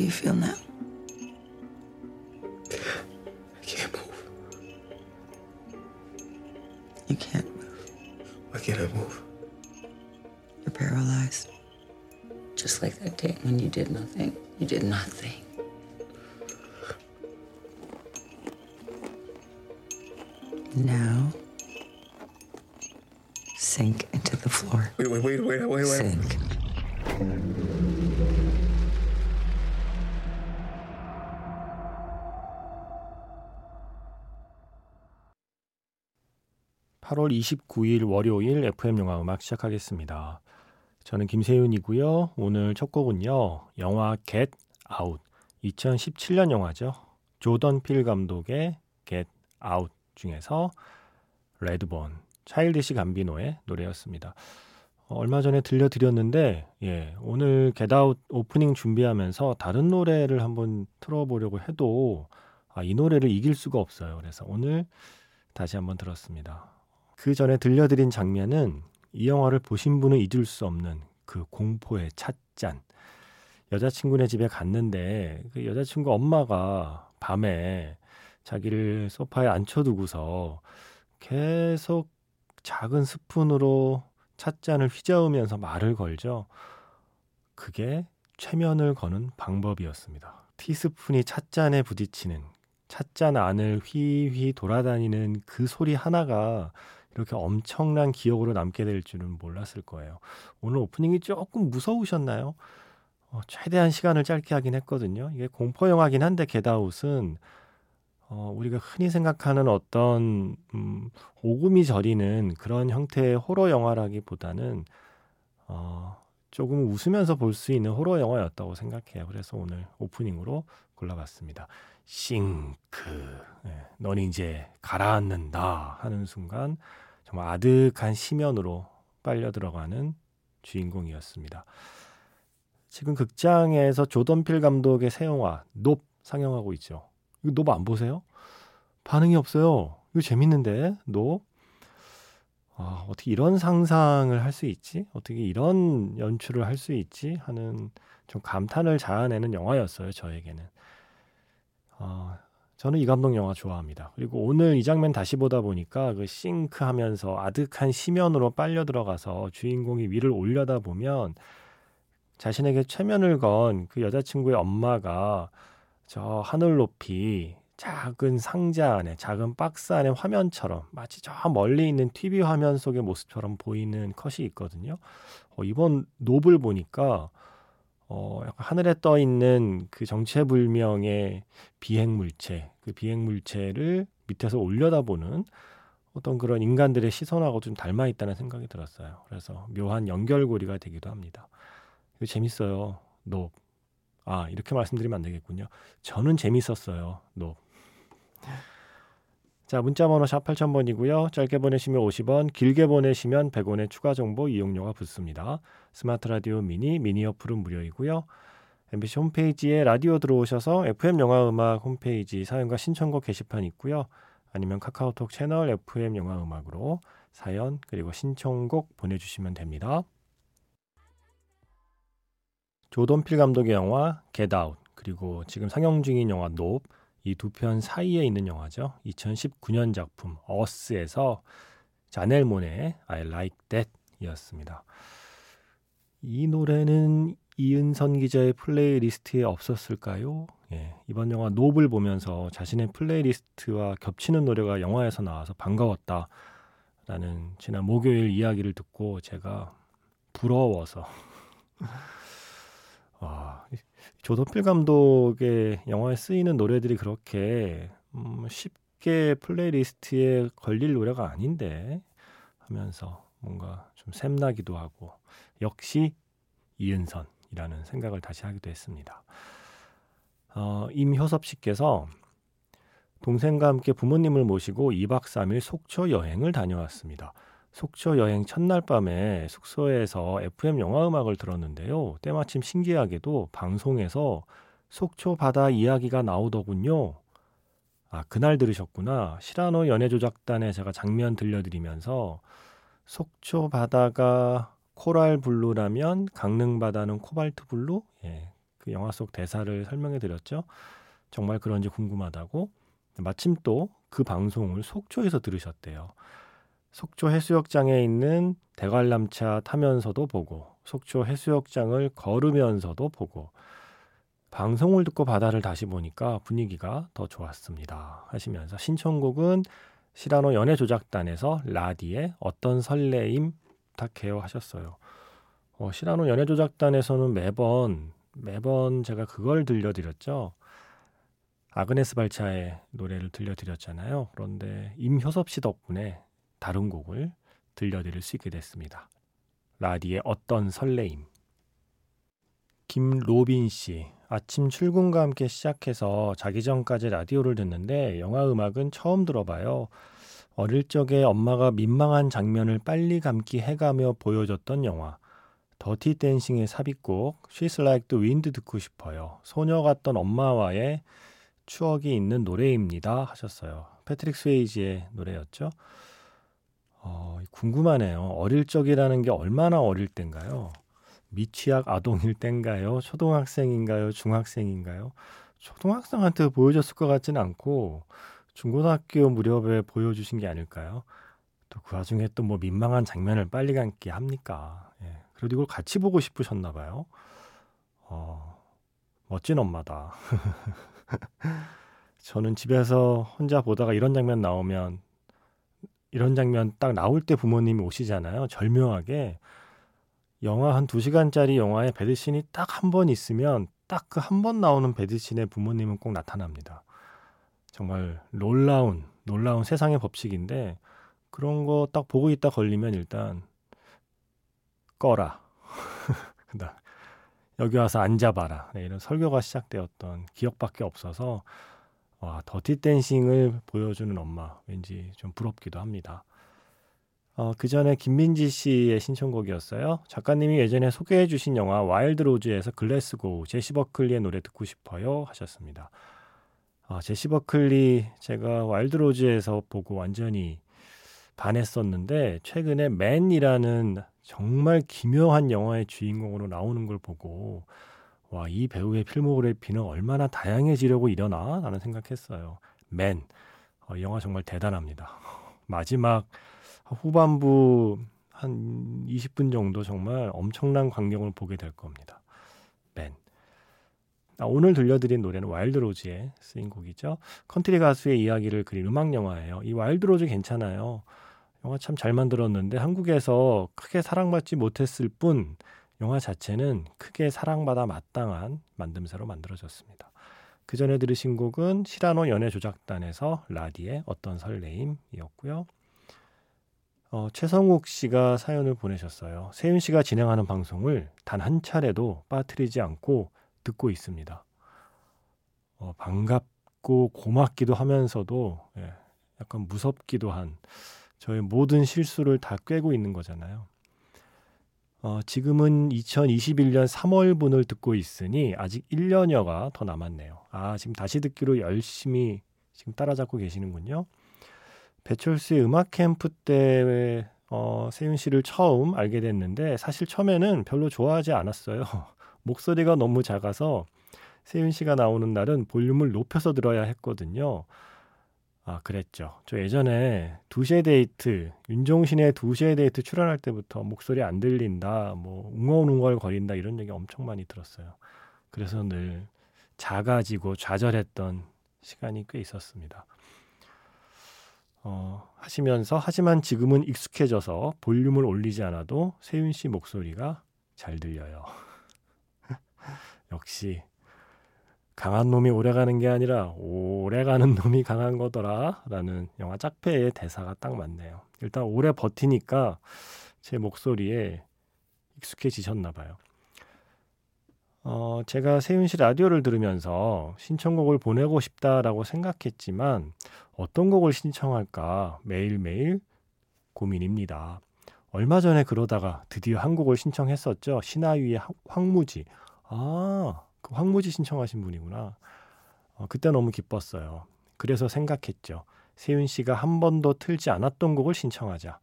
do you feel now? I can't move. You can't move. Why can't I move? You're paralyzed. Just like that day when you did nothing. You did nothing. Now, sink into the floor. Wait, wait, wait, wait, (8월 29일) 월요일 FM 영화 음악 시작하겠습니다. 저는 김세윤이고요. 오늘 첫 곡은요. 영화 Get Out 2017년 영화죠. 조던 필 감독의 Get Out 중에서 Redbone 차일디시 감비노의 노래였습니다. 어, 얼마 전에 들려드렸는데 예, 오늘 Get Out 오프닝 준비하면서 다른 노래를 한번 틀어보려고 해도 아, 이 노래를 이길 수가 없어요. 그래서 오늘 다시 한번 들었습니다. 그 전에 들려드린 장면은 이 영화를 보신 분은 잊을 수 없는 그 공포의 찻잔. 여자친구네 집에 갔는데 그 여자친구 엄마가 밤에 자기를 소파에 앉혀두고서 계속 작은 스푼으로 찻잔을 휘저으면서 말을 걸죠. 그게 최면을 거는 방법이었습니다. 티스푼이 찻잔에 부딪히는 찻잔 안을 휘휘 돌아다니는 그 소리 하나가 이렇게 엄청난 기억으로 남게 될 줄은 몰랐을 거예요. 오늘 오프닝이 조금 무서우셨나요? 어, 최대한 시간을 짧게 하긴 했거든요. 이게 공포 영화긴 한데 겟아웃은 어, 우리가 흔히 생각하는 어떤 음, 오금이 저리는 그런 형태의 호러 영화라기보다는 어, 조금 웃으면서 볼 수 있는 호러 영화였다고 생각해요. 그래서 오늘 오프닝으로 골라봤습니다. 싱크. 네, 넌 이제 가라앉는다 하는 순간 정말 아득한 심연으로 빨려 들어가는 주인공이었습니다. 지금 극장에서 조던필 감독의 새 영화 높 상영하고 있죠. 이거 높 안 보세요? 반응이 없어요. 이거 재밌는데 높. 아, 어떻게 이런 상상을 할 수 있지? 어떻게 이런 연출을 할 수 있지? 하는 좀 감탄을 자아내는 영화였어요, 저에게는. 어, 저는 이 감독 영화 좋아합니다. 그리고 오늘 이 장면 다시 보다 보니까 그 싱크 하면서 아득한 심연으로 빨려 들어가서 주인공이 위를 올려다 보면 자신에게 최면을 건 그 여자친구의 엄마가 저 하늘 높이 작은 상자 안에 작은 박스 안에 화면처럼 마치 저 멀리 있는 TV 화면 속의 모습처럼 보이는 컷이 있거든요. 어, 이번 노블 보니까 어, 약간 하늘에 떠 있는 그 정체불명의 비행 물체, 그 비행 물체를 밑에서 올려다보는 어떤 그런 인간들의 시선하고 좀 닮아 있다는 생각이 들었어요. 그래서 묘한 연결고리가 되기도 합니다. 이거 재밌어요. 높. 아, 이렇게 말씀드리면 안 되겠군요. 저는 재밌었어요. 높. 자, 문자 번호 샵 8000번이고요. 짧게 보내시면 50원, 길게 보내시면 100원의 추가 정보 이용료가 붙습니다. 스마트 라디오 미니, 미니 어플은 무료이고요. MBC 홈페이지에 라디오 들어오셔서 FM 영화 음악 홈페이지 사연과 신청곡 게시판 있고요. 아니면 카카오톡 채널 FM 영화 음악으로 사연 그리고 신청곡 보내주시면 됩니다. 조던필 감독의 영화 Get Out 그리고 지금 상영 중인 영화 높 이 두 편 사이에 있는 영화죠. 2019년 작품 어스에서 자넬 모네의 I Like That 이었습니다. 이 노래는 이은선 기자의 playlist에 없었을까요? 예, 이번 영화 Nope을 보면서 자신의 playlist와 겹치는 노래가 영화에서 나와서 반가웠다. 라는 지난 목요일 이야기를 듣고 제가 부러워서 아, 조던필 감독의 영화에 쓰이는 노래들이 그렇게 음, 쉽게 playlist에 걸릴 노래가 아닌데 하면서 뭔가 좀 샘나기도 하고 역시 이은선이라는 생각을 다시 하기도 했습니다. 어, 임효섭 씨께서 동생과 함께 부모님을 모시고 2박 3일 속초 여행을 다녀왔습니다. 속초 여행 첫날 밤에 숙소에서 FM 영화 음악을 들었는데요. 때마침 신기하게도 방송에서 속초 바다 이야기가 나오더군요. 아, 그날 들으셨구나. 시라노 연애조작단에 제가 장면 들려드리면서 속초 바다가 coral blue라면 강릉 바다는 코발트 블루? 예. 그 영화 속 대사를 설명해 드렸죠. 정말 그런지 궁금하다고. 마침 또 그 방송을 속초에서 들으셨대요. 속초 해수욕장에 있는 대관람차 타면서도 보고 속초 해수욕장을 걸으면서도 보고 방송을 듣고 바다를 다시 보니까 분위기가 더 좋았습니다. 하시면서 신청곡은 시라노 연애조작단에서 라디의 어떤 설레임 부탁해요 하셨어요. 어, 시라노 연애조작단에서는 매번 매번 제가 그걸 들려드렸죠. 아그네스 발차의 노래를 들려드렸잖아요. 그런데 임효섭 씨 덕분에 다른 곡을 들려드릴 수 있게 됐습니다. 라디의 어떤 설레임. 김로빈 씨. 아침 출근과 함께 시작해서 자기 전까지 라디오를 듣는데 영화 음악은 처음 들어봐요. 어릴 적에 엄마가 민망한 장면을 빨리 감기 해가며 보여줬던 영화. 더티 댄싱의 삽입곡 She's Like the Wind 듣고 싶어요. 소녀 같던 엄마와의 추억이 있는 노래입니다 하셨어요. 패트릭 스웨이지의 노래였죠. 어, 궁금하네요. 어릴 적이라는 게 얼마나 어릴 땐가요? 미취학 아동일 땐가요? 초등학생인가요? 중학생인가요? 초등학생한테 보여줬을 것 같지는 않고 중고등학교 무렵에 보여주신 게 아닐까요? 또 그 와중에 또 뭐 민망한 장면을 빨리 감기 합니까? 예. 그래도 이걸 같이 보고 싶으셨나 봐요. 어, 멋진 엄마다. 저는 집에서 혼자 보다가 이런 장면 나오면 이런 장면 딱 나올 때 부모님이 오시잖아요. 절묘하게 영화 한 두시간짜리 영화에 배드신이 딱 한 번 있으면 딱 그 한 번 나오는 배드신에 부모님은 꼭 나타납니다. 정말 놀라운 놀라운 세상의 법칙인데 그런 거 딱 보고 있다 걸리면 일단 꺼라. 여기 와서 앉아봐라. 네, 이런 설교가 시작되었던 기억밖에 없어서 와, Dirty Dancing을 보여주는 엄마 왠지 좀 부럽기도 합니다. 어, 그 전에 김민지 씨의 신청곡이었어요. 작가님이 예전에 소개해 주신 영화 Wild Rose에서 Glasgow 제시 버클리의 노래 듣고 싶어요 하셨습니다. 아, 제시 버클리 제가 Wild Rose에서 보고 완전히 반했었는데 최근에 Men이라는 정말 기묘한 영화의 주인공으로 나오는 걸 보고 와, 이 배우의 filmography는 얼마나 다양해지려고 이러나? 라는 생각했어요. Men. 어, 영화 정말 대단합니다. 마지막 후반부 한 20분 정도 정말 엄청난 광경을 보게 될 겁니다. Men. 아, 오늘 들려드린 노래는 Wild Rose의 쓰인 곡이죠. 컨트리 가수의 이야기를 그린 음악 영화예요. 이 Wild Rose 괜찮아요. 영화 참 잘 만들었는데 한국에서 크게 사랑받지 못했을 뿐 영화 자체는 크게 사랑받아 마땅한 만듦새로 만들어졌습니다. 그 전에 들으신 곡은 시라노 연애 조작단에서 라디의 어떤 설레임이었고요. 어, 최성욱 씨가 사연을 보내셨어요. 세윤 씨가 진행하는 방송을 단 한 차례도 빠뜨리지 않고 듣고 있습니다. 어, 반갑고 고맙기도 하면서도 예, 약간 무섭기도 한 저의 모든 실수를 다 꿰고 있는 거잖아요. 어, 지금은 2021년 3월분을 듣고 있으니 아직 1년여가 더 남았네요. 아, 지금 다시 듣기로 열심히 지금 따라잡고 계시는군요. 배철수의 음악 캠프 때 어, 세윤 씨를 처음 알게 됐는데 사실 처음에는 별로 좋아하지 않았어요. 목소리가 너무 작아서 세윤 씨가 나오는 날은 볼륨을 높여서 들어야 했거든요. 아, 그랬죠. 저 예전에 두시에 데이트, 윤종신의 두시에 데이트 출연할 때부터 목소리 안 들린다, 뭐, 웅얼웅얼 거린다, 이런 얘기 엄청 많이 들었어요. 그래서 늘 작아지고 좌절했던 시간이 꽤 있었습니다. 어, 하시면서, 하지만 지금은 익숙해져서 볼륨을 올리지 않아도 세윤 씨 목소리가 잘 들려요. 역시 강한 놈이 오래 가는 게 아니라 오래 가는 놈이 강한 거더라 라는 영화 짝패의 대사가 딱 맞네요. 일단 오래 버티니까 제 목소리에 익숙해지셨나 봐요. 어, 제가 세윤 씨 라디오를 들으면서 신청곡을 보내고 싶다라고 생각했지만 어떤 곡을 신청할까 매일매일 고민입니다. 얼마 전에 그러다가 드디어 한 곡을 신청했었죠. 신하위의 황무지. 아, 그 황무지 신청하신 분이구나. 어, 그때 너무 기뻤어요. 그래서 생각했죠. 세윤 씨가 한 번도 틀지 않았던 곡을 신청하자.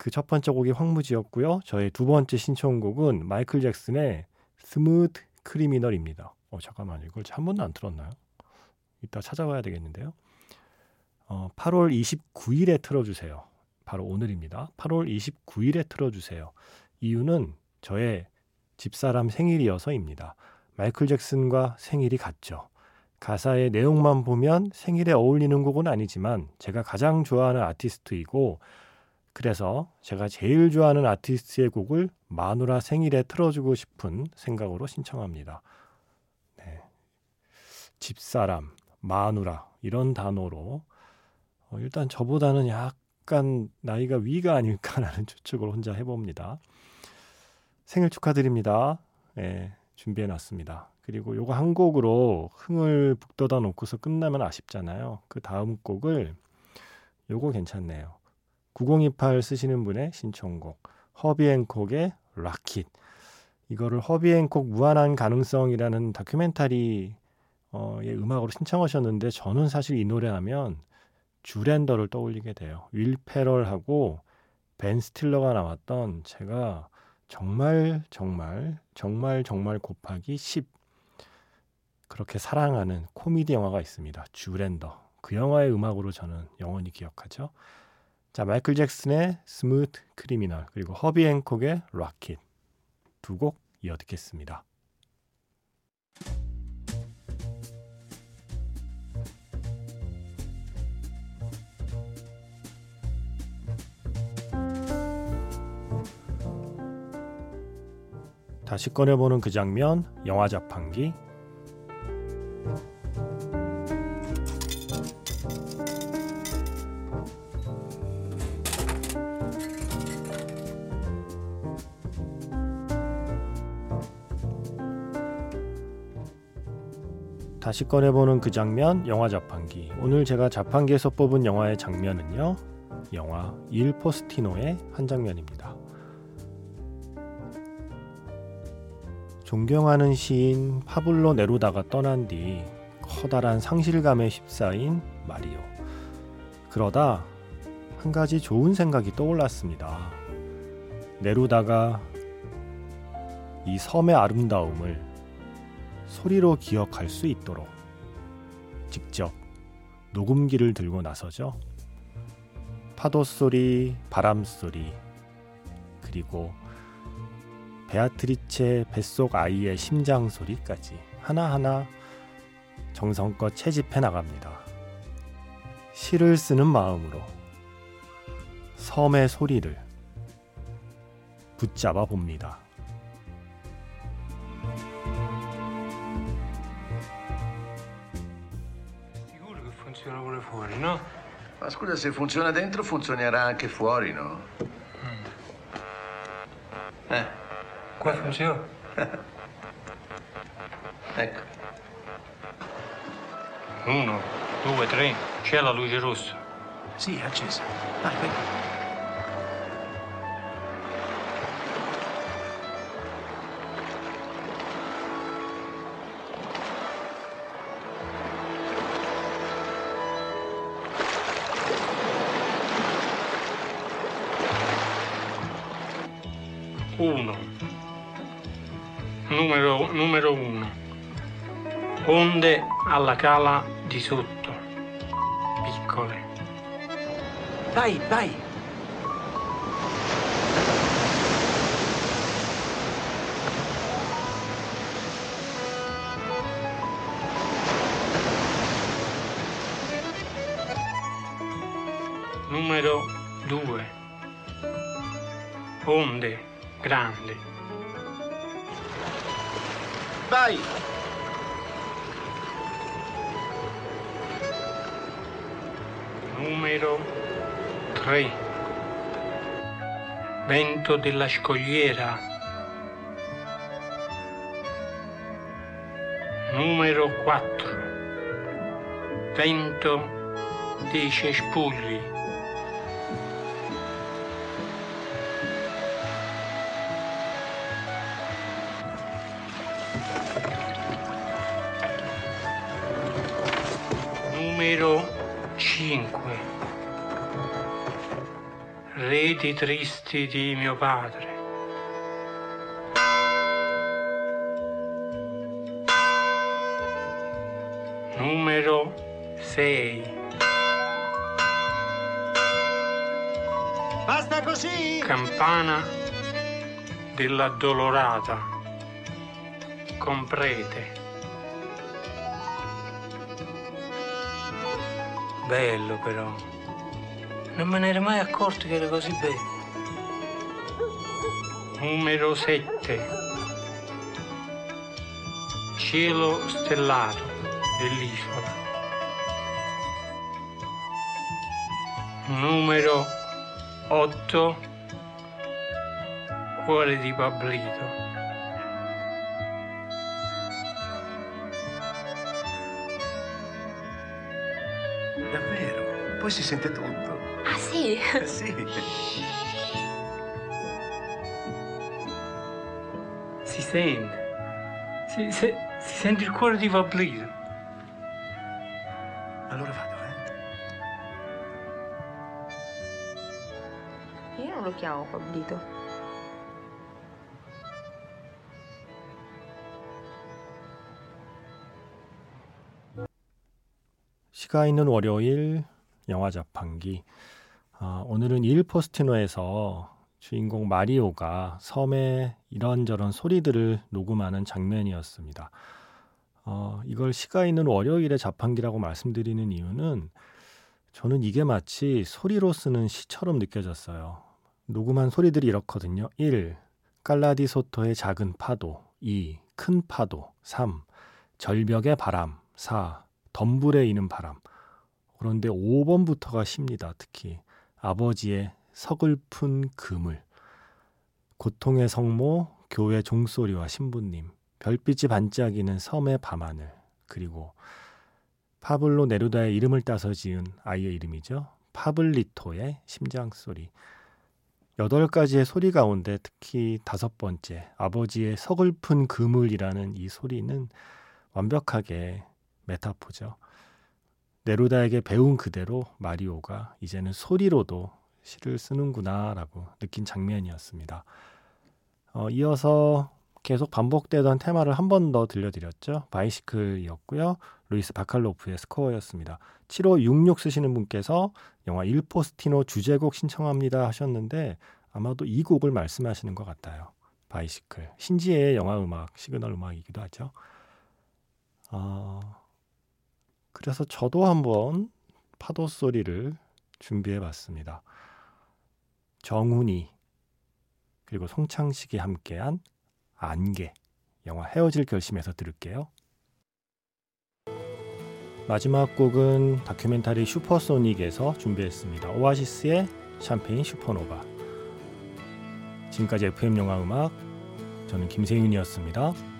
그 첫 번째 곡이 황무지였고요. 저의 두 번째 신청곡은 마이클 잭슨의 스무트 크리미널입니다. 어 잠깐만 이걸 한 번도 안 틀었나요? 이따 찾아봐야 되겠는데요. 어, 8월 29일에 틀어주세요. 바로 오늘입니다. 8월 29일에 틀어주세요. 이유는 저의 집사람 생일이어서입니다. 마이클 잭슨과 생일이 같죠. 가사의 내용만 보면 생일에 어울리는 곡은 아니지만 제가 가장 좋아하는 아티스트이고 그래서 제가 제일 좋아하는 아티스트의 곡을 마누라 생일에 틀어주고 싶은 생각으로 신청합니다. 네. 집사람, 마누라 이런 단어로 어, 일단 저보다는 약간 나이가 위가 아닐까라는 추측을 혼자 해봅니다. 생일 축하드립니다. 네, 준비해 놨습니다. 그리고 요거 한 곡으로 흥을 북돋아 놓고서 끝나면 아쉽잖아요. 그 다음 곡을 요거 괜찮네요. 9028 쓰시는 분의 신청곡 허비앤콕의 락킷 이거를 허비앤콕 무한한 가능성이라는 다큐멘터리의 음악으로 신청하셨는데 저는 사실 이 노래 하면 Zoolander를 떠올리게 돼요. 윌 페럴하고 벤 스틸러가 나왔던 제가 정말 정말 정말 정말 곱하기 10 그렇게 사랑하는 코미디 영화가 있습니다. Zoolander. 그 영화의 음악으로 저는 영원히 기억하죠. 자, 마이클 잭슨의 Smooth Criminal 그리고 허비 행콕의 Rockit 두 곡 이어 듣겠습니다. 다시 꺼내보는 그 장면, 영화 자판기. 다시 꺼내보는 그 장면, 영화 자판기. 오늘 제가 자판기에서 뽑은 영화의 장면은요, 영화 일 포스티노의 한 장면입니다. 존경하는 시인 파블로 네루다가 떠난 뒤 커다란 상실감에 휩싸인 마리오. 그러다 한 가지 좋은 생각이 떠올랐습니다. 네루다가 이 섬의 아름다움을 소리로 기억할 수 있도록 직접 녹음기를 들고 나서죠. 파도 소리, 바람 소리, 그리고 베아트리체 뱃속 아이의 심장 소리까지 하나하나 정성껏 채집해 나갑니다. 시를 쓰는 마음으로 섬의 소리를 붙잡아 봅니다. Sicuro che funziona pure fuori, no? Ma scusa, se funziona dentro funzionerà anche fuori, no? Qua funziona? ecco. Uno, due, tre, c'è la luce rossa. Sì, è accesa. Ecco. Uno. Numero, numero uno. Onde alla cala di sotto. Piccole. Vai, vai. Numero due. Onde grandi. Vai. Numero 3. Vento della scogliera. Numero 4. Vento dei cespugli. Numero 5. Reti tristi di mio padre. Numero 6. Basta così! Campana dell'addolorata con prete. Bello però. Non me ne ero mai accorto che era così bello. Numero 7. Cielo stellato dell'isola. Numero 8. Cuore di Pablito. Poi si sente tutto. Ah sì? Eh sì. Si sente. Si, se- si sente il cuore di Pablito. Allora vado, eh? Io non lo chiamo Pablito. 시가 있는 월요일 영화 자판기. 아, 오늘은 일 포스티노에서 주인공 마리오가 섬에 이런저런 소리들을 녹음하는 장면이었습니다. 어, 이걸 시가 있는 월요일의 자판기라고 말씀드리는 이유는 저는 이게 마치 소리로 쓰는 시처럼 느껴졌어요. 녹음한 소리들이 이렇거든요. 1. 깔라디 소토의 작은 파도 2. 큰 파도 3. 절벽의 바람 4. 덤불에 이는 바람. 그런데 5번부터가 쉽니다. 특히 아버지의 서글픈 그물, 고통의 성모, 교회 종소리와 신부님, 별빛이 반짝이는 섬의 밤하늘, 그리고 파블로 네루다의 이름을 따서 지은 아이의 이름이죠. 파블리토의 심장 소리. 여덟 가지의 소리 가운데 특히 다섯 번째 아버지의 서글픈 그물이라는 이 소리는 완벽하게 메타포죠. 네루다에게 배운 그대로 마리오가 이제는 소리로도 시를 쓰는구나라고 느낀 장면이었습니다. 어, 이어서 계속 반복되던 테마를 한 번 더 들려드렸죠. Bicycle이었고요. 루이스 바칼로프의 스코어였습니다. 7566 쓰시는 분께서 영화 Il Postino 주제곡 신청합니다 하셨는데 아마도 이 곡을 말씀하시는 것 같아요. Bicycle. 신지혜의 영화 음악, 시그널 음악이기도 하죠. 어, 그래서 저도 한번 파도 소리를 준비해 봤습니다. 정훈이 그리고 송창식이 함께한 안개 영화 헤어질 결심에서 들을게요. 마지막 곡은 다큐멘터리 슈퍼소닉에서 준비했습니다. 오아시스의 샴페인 슈퍼노바. 지금까지 FM 영화 음악 저는 김세윤이었습니다.